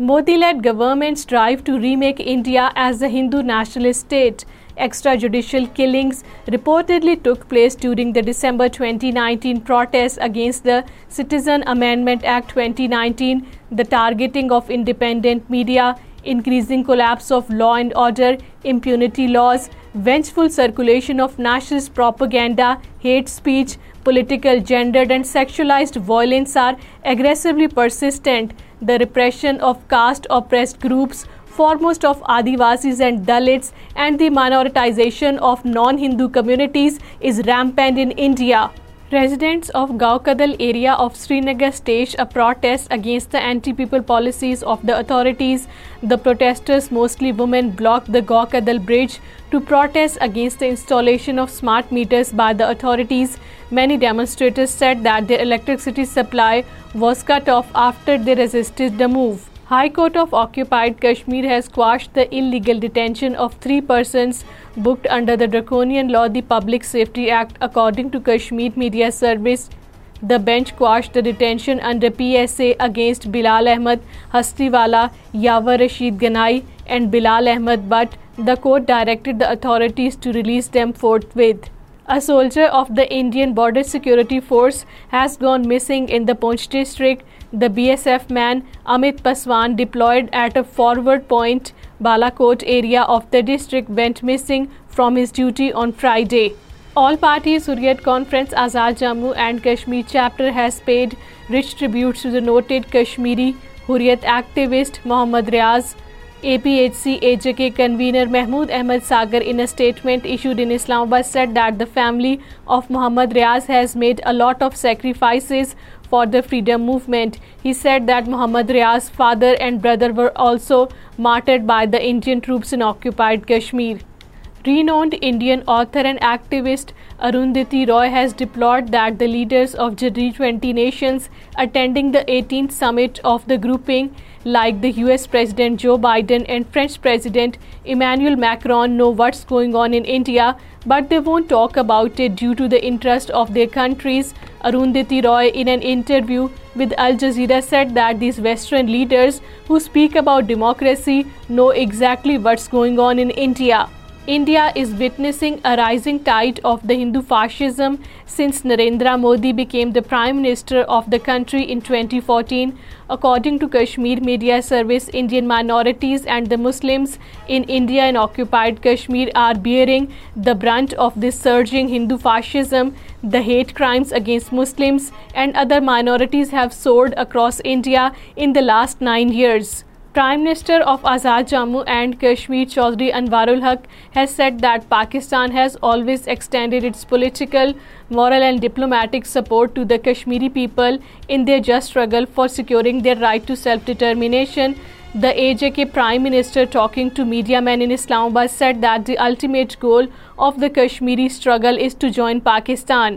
Modi-led government's drive to remake India as a Hindu nationalist state. Extrajudicial killings reportedly took place during the December 2019 protests against the Citizen Amendment Act 2019, the targeting of independent media, increasing collapse of law and order, impunity laws, vengeful circulation of nationalist propaganda, hate speech, political, gendered and sexualized violence are aggressively persistent. The repression of caste-oppressed groups, foremost of Adivasis and Dalits, and the minoritization of non-Hindu communities is rampant in India. Residents of Gaokadal area of Srinagar staged a protest against the anti-people policies of the authorities. The protesters, mostly women, blocked the Gaokadal bridge to protest against the installation of smart meters by the authorities. Many demonstrators said that their electricity supply was cut off after they resisted the move. High Court of Occupied Kashmir has quashed the illegal detention of 3 persons booked under the draconian law, the Public Safety Act. According to Kashmir Media Service, the bench quashed the detention under PSA against Bilal Ahmed Hastiwala, Yawar Rashid Ganai and Bilal Ahmed Butt. The court directed the authorities to release them forthwith. A soldier of the Indian Border Security Force has gone missing in the Poonch district. The BSF man Amit Paswan, deployed at a forward point Balakot area of the district, went missing from his duty on Friday. All-party Hurriyat Conference Azad Jammu and Kashmir chapter has paid rich tributes to the noted Kashmiri Hurriyat activist Mohammad Riaz, APHC-AJK convener Mahmood Ahmad Sagar, in a statement issued in Islamabad, said that the family of Mohammad Riaz has made a lot of sacrifices for the freedom movement. He said that Mohammad Riaz's father and brother were also martyred by the Indian troops in occupied Kashmir. Renowned Indian author and activist Arundhati Roy has deplored that the leaders of G20 nations attending the 18th summit of the grouping, like the US President Joe Biden and French President Emmanuel Macron, know what's going on in India, but they won't talk about it due to the interest of their countries. Arundhati Roy, in an interview with Al Jazeera, said that these Western leaders who speak about democracy know exactly what's going on in India. India is witnessing a rising tide of the Hindu fascism since Narendra Modi became the Prime Minister of the country in 2014. According to Kashmir Media Service, Indian minorities and the Muslims in India and occupied Kashmir are bearing the brunt of this surging Hindu fascism. The hate crimes against Muslims and other minorities have soared across India in the last 9 years. Prime Minister of Azad Jammu and Kashmir Chaudhry Anwarul Haq has said that Pakistan has always extended its political, moral and diplomatic support to the Kashmiri people in their just struggle for securing their right to self-determination. The AJK Prime Minister, talking to media men in Islamabad, said that the ultimate goal of the Kashmiri struggle is to join Pakistan.